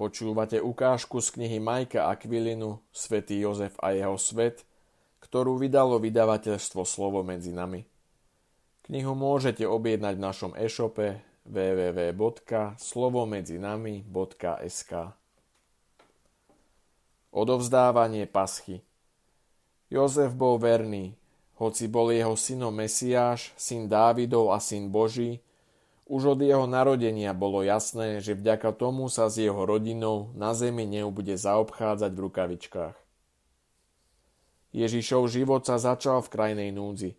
Počúvate ukážku z knihy Majka Aquilinu Svetý Jozef a jeho svet, ktorú vydalo vydavateľstvo Slovo medzi nami. Knihu môžete objednať v našom e-shope www.slovomedzinami.sk Odovzdávanie paschy Jozef bol verný, hoci bol jeho synom Mesiáš, syn Dávidov a syn Boží, už od jeho narodenia bolo jasné, že vďaka tomu sa s jeho rodinou na zemi neubude zaobchádzať v rukavičkách. Ježišov život sa začal v krajnej núdzi.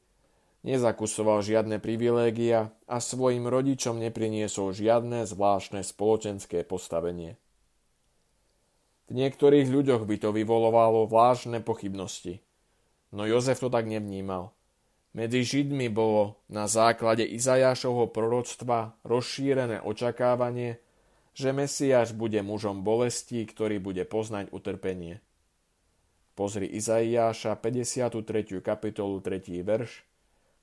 Nezakusoval žiadne privilégia a svojim rodičom nepriniesol žiadne zvláštne spoločenské postavenie. V niektorých ľuďoch by to vyvolovalo vážne pochybnosti. No Jozef to tak nevnímal – medzi Židmi bolo na základe Izajášovho proroctva rozšírené očakávanie, že Mesiáš bude mužom bolesti, ktorý bude poznať utrpenie. Pozri Izaiáša 53. kapitolu 3. verš,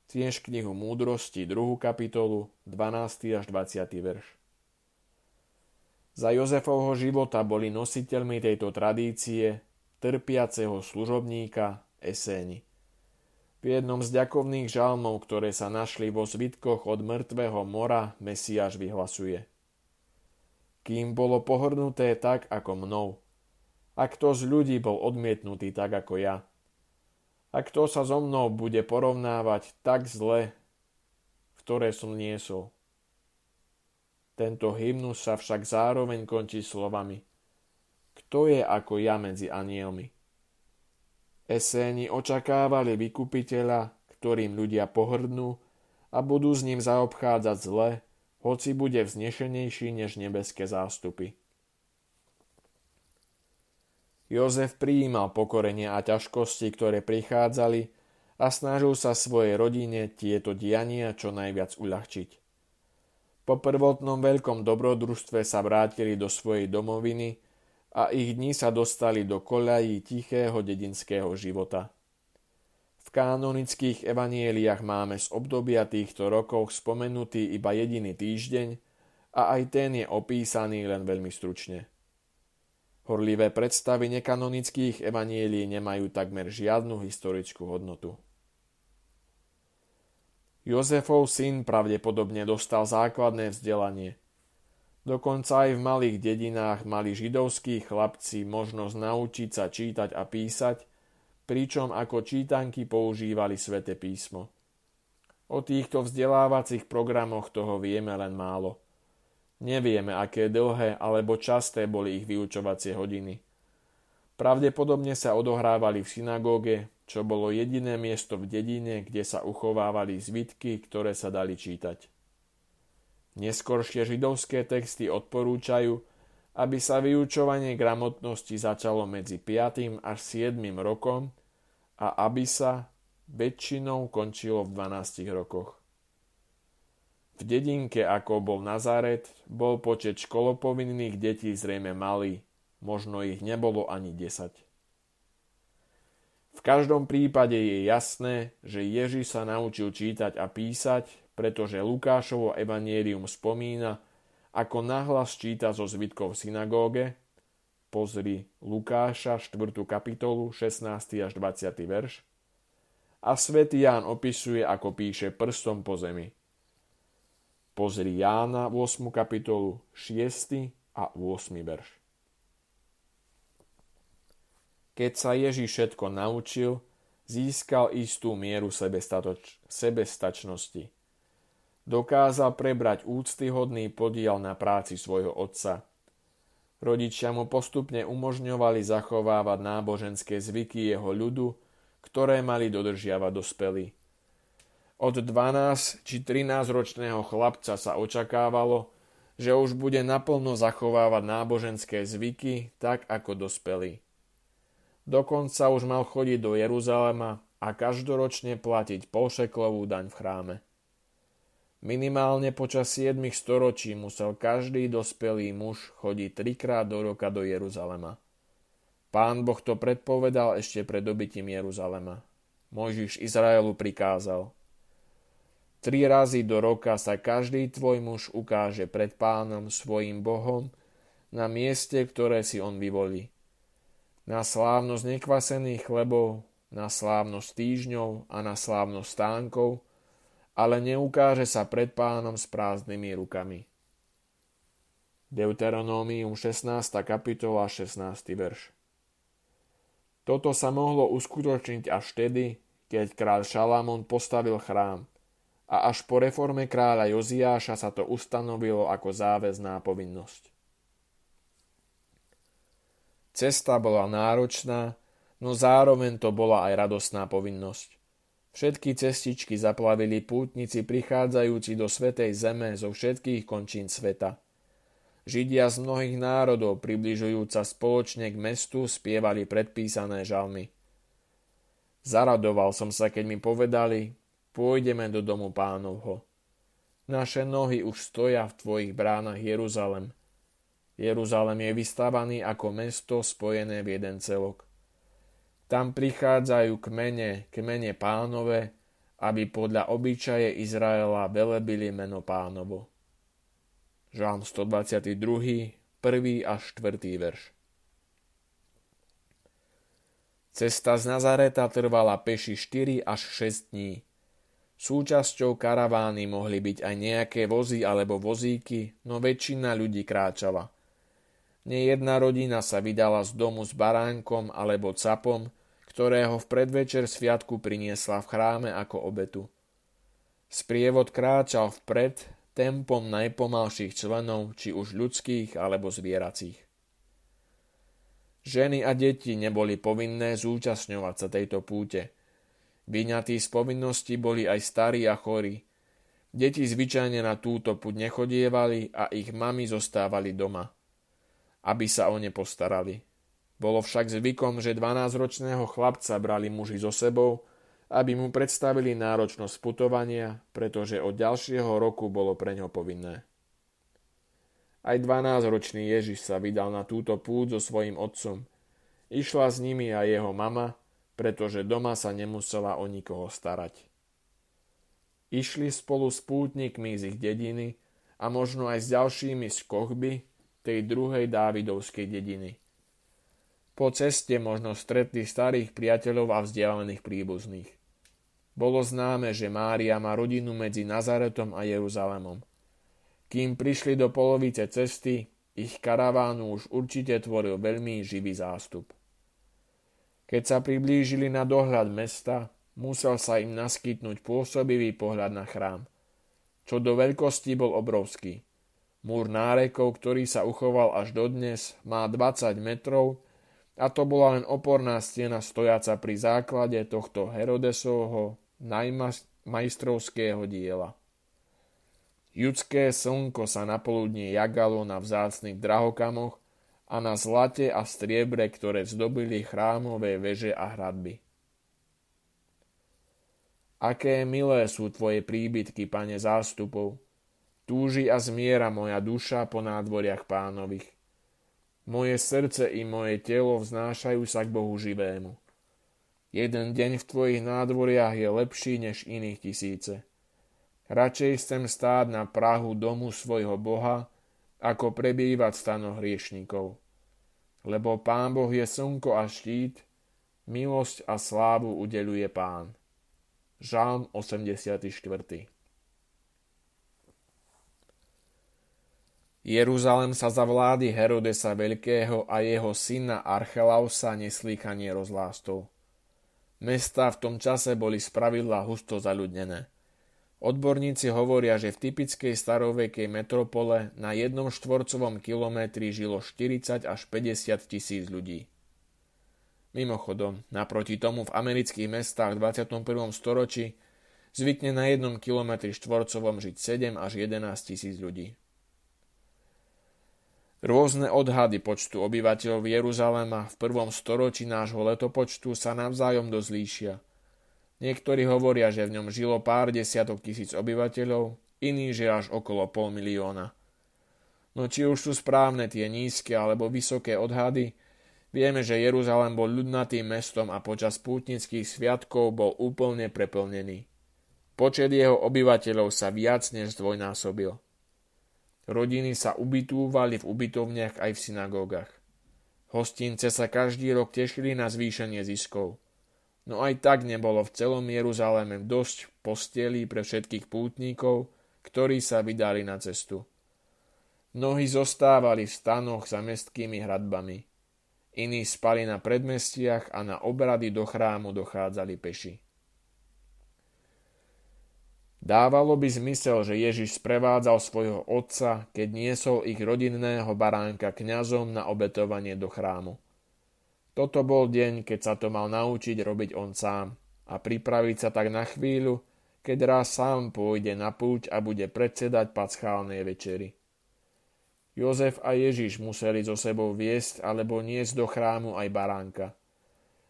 tiež knihu Múdrosti 2. kapitolu 12. až 20. verš. Za Jozefovho života boli nositeľmi tejto tradície trpiaceho služobníka Eséni. V jednom z ďakovných žalmov, ktoré sa našli vo zvitkoch od mŕtvého mora, Mesiáš vyhlasuje. Kým bolo pohrnuté tak ako mnou, a kto z ľudí bol odmietnutý tak ako ja, a kto sa so mnou bude porovnávať tak zle, ktoré som niesol. Tento hymnus sa však zároveň končí slovami Kto je ako ja medzi anielmi? Eséni očakávali vykupiteľa, ktorým ľudia pohrdnú a budú s ním zaobchádzať zle, hoci bude vznešenejší než nebeské zástupy. Jozef prijímal pokorenie a ťažkosti, ktoré prichádzali a snažil sa svojej rodine tieto diania čo najviac uľahčiť. Po prvotnom veľkom dobrodružstve sa vrátili do svojej domoviny a ich dni sa dostali do koľají tichého dedinského života. V kanonických evanieliach máme z obdobia týchto rokov spomenutý iba jediný týždeň a aj ten je opísaný len veľmi stručne. Horlivé predstavy nekanonických evanielí nemajú takmer žiadnu historickú hodnotu. Jozefov syn pravdepodobne dostal základné vzdelanie – Dokonca aj v malých dedinách mali židovskí chlapci možnosť naučiť sa čítať a písať, pričom ako čítanky používali svete písmo. O týchto vzdelávacích programoch toho vieme len málo. Nevieme, aké dlhé alebo časté boli ich vyučovacie hodiny. Pravdepodobne sa odohrávali v synagóge, čo bolo jediné miesto v dedine, kde sa uchovávali zvitky, ktoré sa dali čítať. Neskoršie židovské texty odporúčajú, aby sa vyučovanie gramotnosti začalo medzi 5. až 7. rokom a aby sa väčšinou končilo v 12 rokoch. V dedinke, ako bol Nazaret, bol počet školopovinných detí zrejme malý, možno ich nebolo ani 10. V každom prípade je jasné, že Ježiš sa naučil čítať a písať, pretože Lukášovo evanielium spomína, ako nahlas číta zo zvitkov v synagóge, pozri Lukáša 4. kapitolu 16. až 20. verš, a svätý Ján opisuje, ako píše prstom po zemi. Pozri Jána 8. kapitolu 6. a 8. verš. Keď sa Ježíš všetko naučil, získal istú mieru sebestačnosti dokázal prebrať úctyhodný podiel na práci svojho otca. Rodičia mu postupne umožňovali zachovávať náboženské zvyky jeho ľudu, ktoré mali dodržiavať dospelí. Od 12 či 13 ročného chlapca sa očakávalo, že už bude naplno zachovávať náboženské zvyky tak ako dospelí. Dokonca už mal chodiť do Jeruzalema a každoročne platiť polšeklovú daň v chráme. Minimálne počas 7 storočí musel každý dospelý muž chodiť trikrát do roka do Jeruzalema. Pán Boh to predpovedal ešte pred dobytím Jeruzalema. Mojžiš Izraelu prikázal. Tri razy do roka sa každý tvoj muž ukáže pred pánom svojim Bohom na mieste, ktoré si on vyvolí. Na slávnosť nekvasených chlebov, na slávnosť týždňov a na slávnosť stánkov, ale neukáže sa pred pánom s prázdnymi rukami. Deuteronómium 16. kapitola 16. verš Toto sa mohlo uskutočniť až vtedy, keď kráľ Šalamón postavil chrám a až po reforme kráľa Joziáša sa to ustanovilo ako záväzná povinnosť. Cesta bola náročná, no zároveň to bola aj radostná povinnosť. Všetky cestičky zaplavili pútnici prichádzajúci do Svetej Zeme zo všetkých končín sveta. Židia z mnohých národov, približujúca spoločne k mestu, spievali predpísané žalmy. Zaradoval som sa, keď mi povedali, pôjdeme do domu pánovho. Naše nohy už stoja v tvojich bránach Jeruzalem. Jeruzalem je vystavaný ako mesto spojené v jeden celok. Tam prichádzajú kmene, kmene pánové, aby podľa obyčaje Izraela velebili meno pánovo. Žalm 122, 1. až 4. verš. Cesta z Nazareta trvala peši 4 až 6 dní. Súčasťou karavány mohli byť aj nejaké vozy alebo vozíky, no väčšina ľudí kráčala – Nejedna rodina sa vydala z domu s baránkom alebo capom, ktorého v predvečer sviatku priniesla v chráme ako obetu. Sprievod kráčal vpred tempom najpomalších členov, či už ľudských alebo zvieracích. Ženy a deti neboli povinné zúčastňovať sa tejto púte. Vyňatí z povinnosti boli aj starí a chorí. Deti zvyčajne na túto púť nechodievali a ich mami zostávali doma – aby sa o ne postarali. Bolo však zvykom, že 12-ročného chlapca brali muži so sebou, aby mu predstavili náročnosť putovania, pretože od ďalšieho roku bolo pre ňo povinné. Aj 12-ročný Ježiš sa vydal na túto púd so svojím otcom. Išla s nimi aj jeho mama, pretože doma sa nemusela o nikoho starať. Išli spolu s pútnikmi z ich dediny a možno aj s ďalšími z Kochby, tej druhej Dávidovskej dediny. Po ceste možno stretli starých priateľov a vzdialených príbuzných. Bolo známe, že Mária má rodinu medzi Nazaretom a Jeruzalemom. Kým prišli do polovice cesty, ich karavánu už určite tvoril veľmi živý zástup. Keď sa priblížili na dohľad mesta, musel sa im naskytnúť pôsobivý pohľad na chrám. Čo do veľkosti bol obrovský – Múr nárekov, ktorý sa uchoval až dodnes, má 20 metrov a to bola len oporná stena stojaca pri základe tohto Herodesovho najmajstrovského diela. Judské slnko sa na poludne jagalo na vzácnych drahokamoch a na zlate a striebre, ktoré zdobili chrámové veže a hradby. Aké milé sú tvoje príbytky, pane zástupov, Túži a zmiera moja duša po nádvoriach pánových. Moje srdce i moje telo vznášajú sa k Bohu živému. Jeden deň v tvojich nádvoriach je lepší než iných tisíce. Radšej chcem stáť na prahu domu svojho Boha, ako prebývať stano hriešnikov. Lebo Pán Boh je slnko a štít, milosť a slávu udeluje Pán. Žalm 84. Jeruzalem sa za vlády Herodesa Veľkého a jeho syna Archelausa neslýchanie rozlástol. Mesta v tom čase boli spravidla husto zaľudnené. Odborníci hovoria, že v typickej starovekej metropole na jednom štvorcovom kilometri žilo 40 až 50 tisíc ľudí. Mimochodom, naproti tomu v amerických mestách v 21. storočí zvykne na jednom kilometri štvorcovom žiť 7 až 11 tisíc ľudí. Rôzne odhady počtu obyvateľov Jeruzalema v prvom storočí nášho letopočtu sa navzájom dosť líšia. Niektorí hovoria, že v ňom žilo pár desiatok tisíc obyvateľov, iní, že až okolo pol milióna. No či už sú správne tie nízke alebo vysoké odhady, vieme, že Jeruzalem bol ľudnatým mestom a počas pútnických sviatkov bol úplne preplnený. Počet jeho obyvateľov sa viac než zdvojnásobil. Rodiny sa ubytúvali v ubytovniach aj v synagógach. Hostince sa každý rok tešili na zvýšenie ziskov. No aj tak nebolo v celom Jeruzaleme dosť postelí pre všetkých pútnikov, ktorí sa vydali na cestu. Mnohí zostávali v stanoch za mestskými hradbami. Iní spali na predmestiach a na obrady do chrámu dochádzali peši. Dávalo by zmysel, že Ježiš sprevádzal svojho otca, keď niesol ich rodinného baránka kňazom na obetovanie do chrámu. Toto bol deň, keď sa to mal naučiť robiť on sám a pripraviť sa tak na chvíľu, keď raz sám pôjde na púť a bude predsedať paschálnej večeri. Jozef a Ježiš museli so sebou viesť alebo niesť do chrámu aj baránka.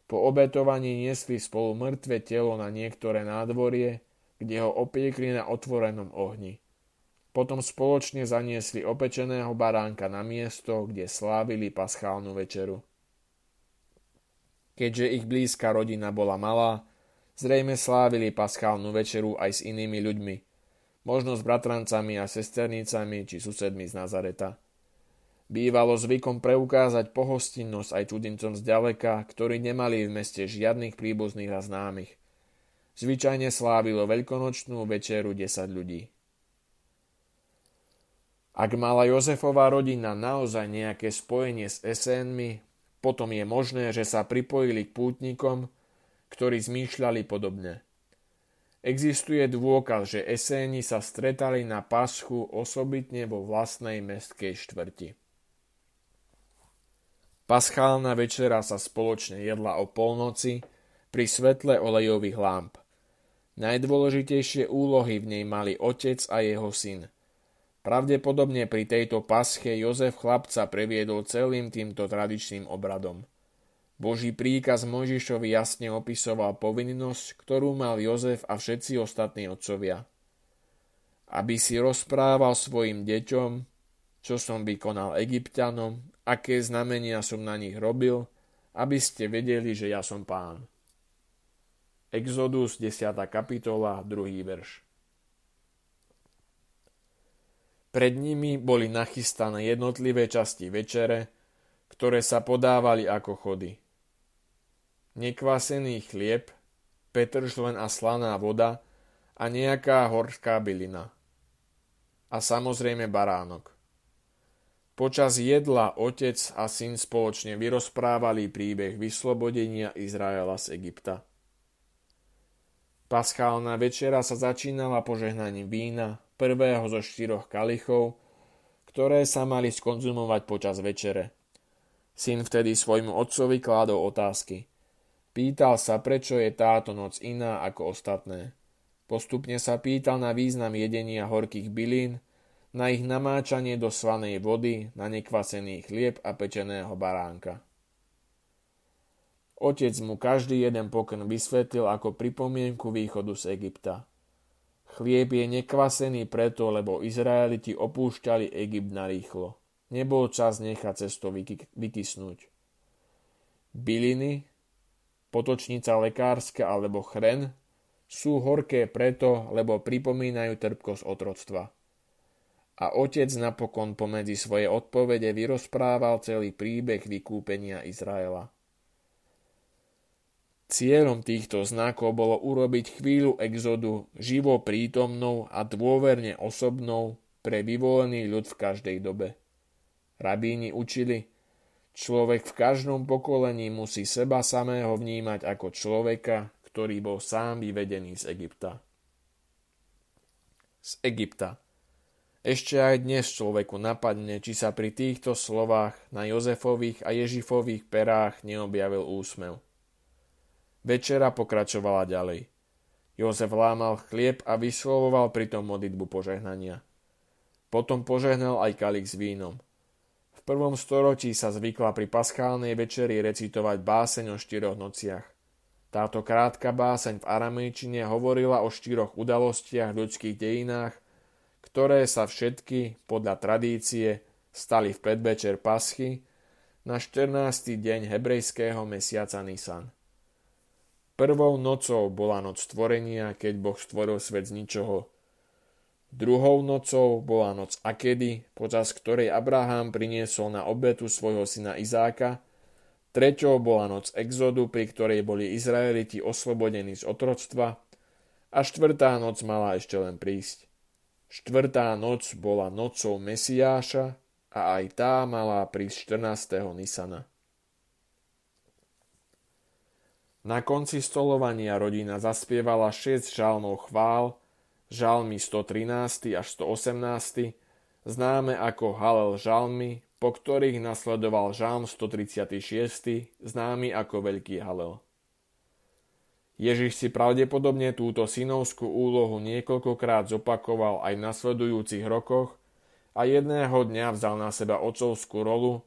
Po obetovaní niesli spolu mŕtve telo na niektoré nádvorie, kde ho opiekli na otvorenom ohni. Potom spoločne zaniesli opečeného baránka na miesto, kde slávili paschálnu večeru. Keďže ich blízka rodina bola malá, zrejme slávili paschálnu večeru aj s inými ľuďmi, možno s bratrancami a sesternicami či susedmi z Nazareta. Bývalo zvykom preukázať pohostinnosť aj cudzincom z ďaleka, ktorí nemali v meste žiadnych príbuzných a známych – Zvyčajne slávilo veľkonočnú večeru 10 ľudí. Ak mala Jozefová rodina naozaj nejaké spojenie s Esénmi, potom je možné, že sa pripojili k pútnikom, ktorí zmýšľali podobne. Existuje dôkaz, že Eséni sa stretali na paschu osobitne vo vlastnej mestskej štvrti. Paschálna večera sa spoločne jedla o polnoci pri svetle olejových lámp. Najdôležitejšie úlohy v nej mali otec a jeho syn. Pravdepodobne pri tejto pasche Jozef chlapca previedol celým týmto tradičným obradom. Boží príkaz Mojžišovi jasne opisoval povinnosť, ktorú mal Jozef a všetci ostatní otcovia. Aby si rozprával svojim deťom, čo som vykonal egyptianom, aké znamenia som na nich robil, aby ste vedeli, že ja som pán. Exodus 10. kapitola 2. verš. Pred nimi boli nachystané jednotlivé časti večere, ktoré sa podávali ako chody. Nekvasený chlieb, petržlen a slaná voda a nejaká horská bylina. A samozrejme baránok. Počas jedla otec a syn spoločne vyrozprávali príbeh vyslobodenia Izraela z Egypta. Paschálna večera sa začínala požehnaním vína, prvého zo štyroch kalichov, ktoré sa mali skonzumovať počas večere. Syn vtedy svojmu otcovi kládol otázky. Pýtal sa, prečo je táto noc iná ako ostatné. Postupne sa pýtal na význam jedenia horkých bylín, na ich namáčanie do slanej vody, na nekvasený chlieb a pečeného baránka. Otec mu každý jeden pokrm vysvetlil ako pripomienku východu z Egypta. Chlieb je nekvasený preto, lebo Izraeliti opúšťali Egypt narýchlo. Nebol čas nechať cesto vykysnúť. Byliny, potočnica lekárska alebo chren sú horké preto, lebo pripomínajú trpkosť otroctva. A otec napokon pomedzi svoje odpovede vyrozprával celý príbeh vykúpenia Izraela. Cieľom týchto znakov bolo urobiť chvíľu exodu živo prítomnou a dôverne osobnou pre vyvolený ľud v každej dobe. Rabíni učili, človek v každom pokolení musí seba samého vnímať ako človeka, ktorý bol sám vyvedený z Egypta. Z Egypta. Ešte aj dnes človeku napadne, či sa pri týchto slovách na Jozefových a Ježifových perách neobjavil úsmev. Večera pokračovala ďalej. Jozef lámal chlieb a vyslovoval pritom modlitbu požehnania. Potom požehnal aj kalich s vínom. V prvom storočí sa zvykla pri paschálnej večeri recitovať báseň o štyroch nociach. Táto krátka báseň v aramejčine hovorila o štyroch udalostiach v ľudských dejinách, ktoré sa všetky, podľa tradície, stali v predvečer paschy na 14. deň hebrejského mesiaca Nisan. Prvou nocou bola noc stvorenia, keď Boh stvoril svet z ničoho. Druhou nocou bola noc Akedy, počas ktorej Abraham priniesol na obetu svojho syna Izáka. Treťou bola noc Exodu, pri ktorej boli Izraeliti oslobodení z otroctva. A štvrtá noc mala ešte len prísť. Štvrtá noc bola nocou Mesiáša a aj tá mala prísť 14. Nisana. Na konci stolovania rodina zaspievala 6 žalmov chvál, žalmy 113 až 118, známe ako Halel žalmy, po ktorých nasledoval žalm 136, známy ako Veľký Halel. Ježiš si pravdepodobne túto synovskú úlohu niekoľkokrát zopakoval aj v nasledujúcich rokoch a jedného dňa vzal na seba otcovskú rolu,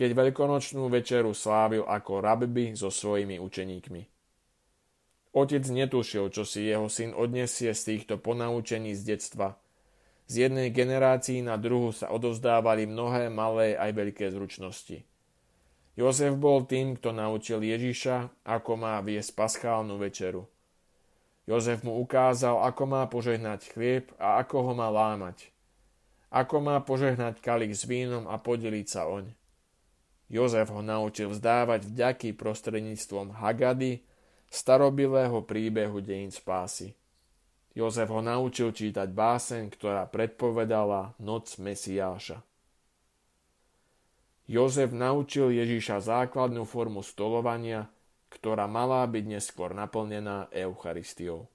keď veľkonočnú večeru slávil ako rabbi so svojimi učeníkmi. Otec netušil, čo si jeho syn odnesie z týchto ponaučení z detstva. Z jednej generácii na druhu sa odovzdávali mnohé malé aj veľké zručnosti. Jozef bol tým, kto naučil Ježiša, ako má viesť paschálnu večeru. Jozef mu ukázal, ako má požehnať chlieb a ako ho má lámať. Ako má požehnať kalich s vínom a podeliť sa oň. Jozef ho naučil vzdávať vďaky prostredníctvom Hagady, starobilého príbehu dejín spásy. Jozef ho naučil čítať báseň, ktorá predpovedala noc Mesiáša. Jozef naučil Ježíša základnú formu stolovania, ktorá mala byť neskôr naplnená Eucharistiou.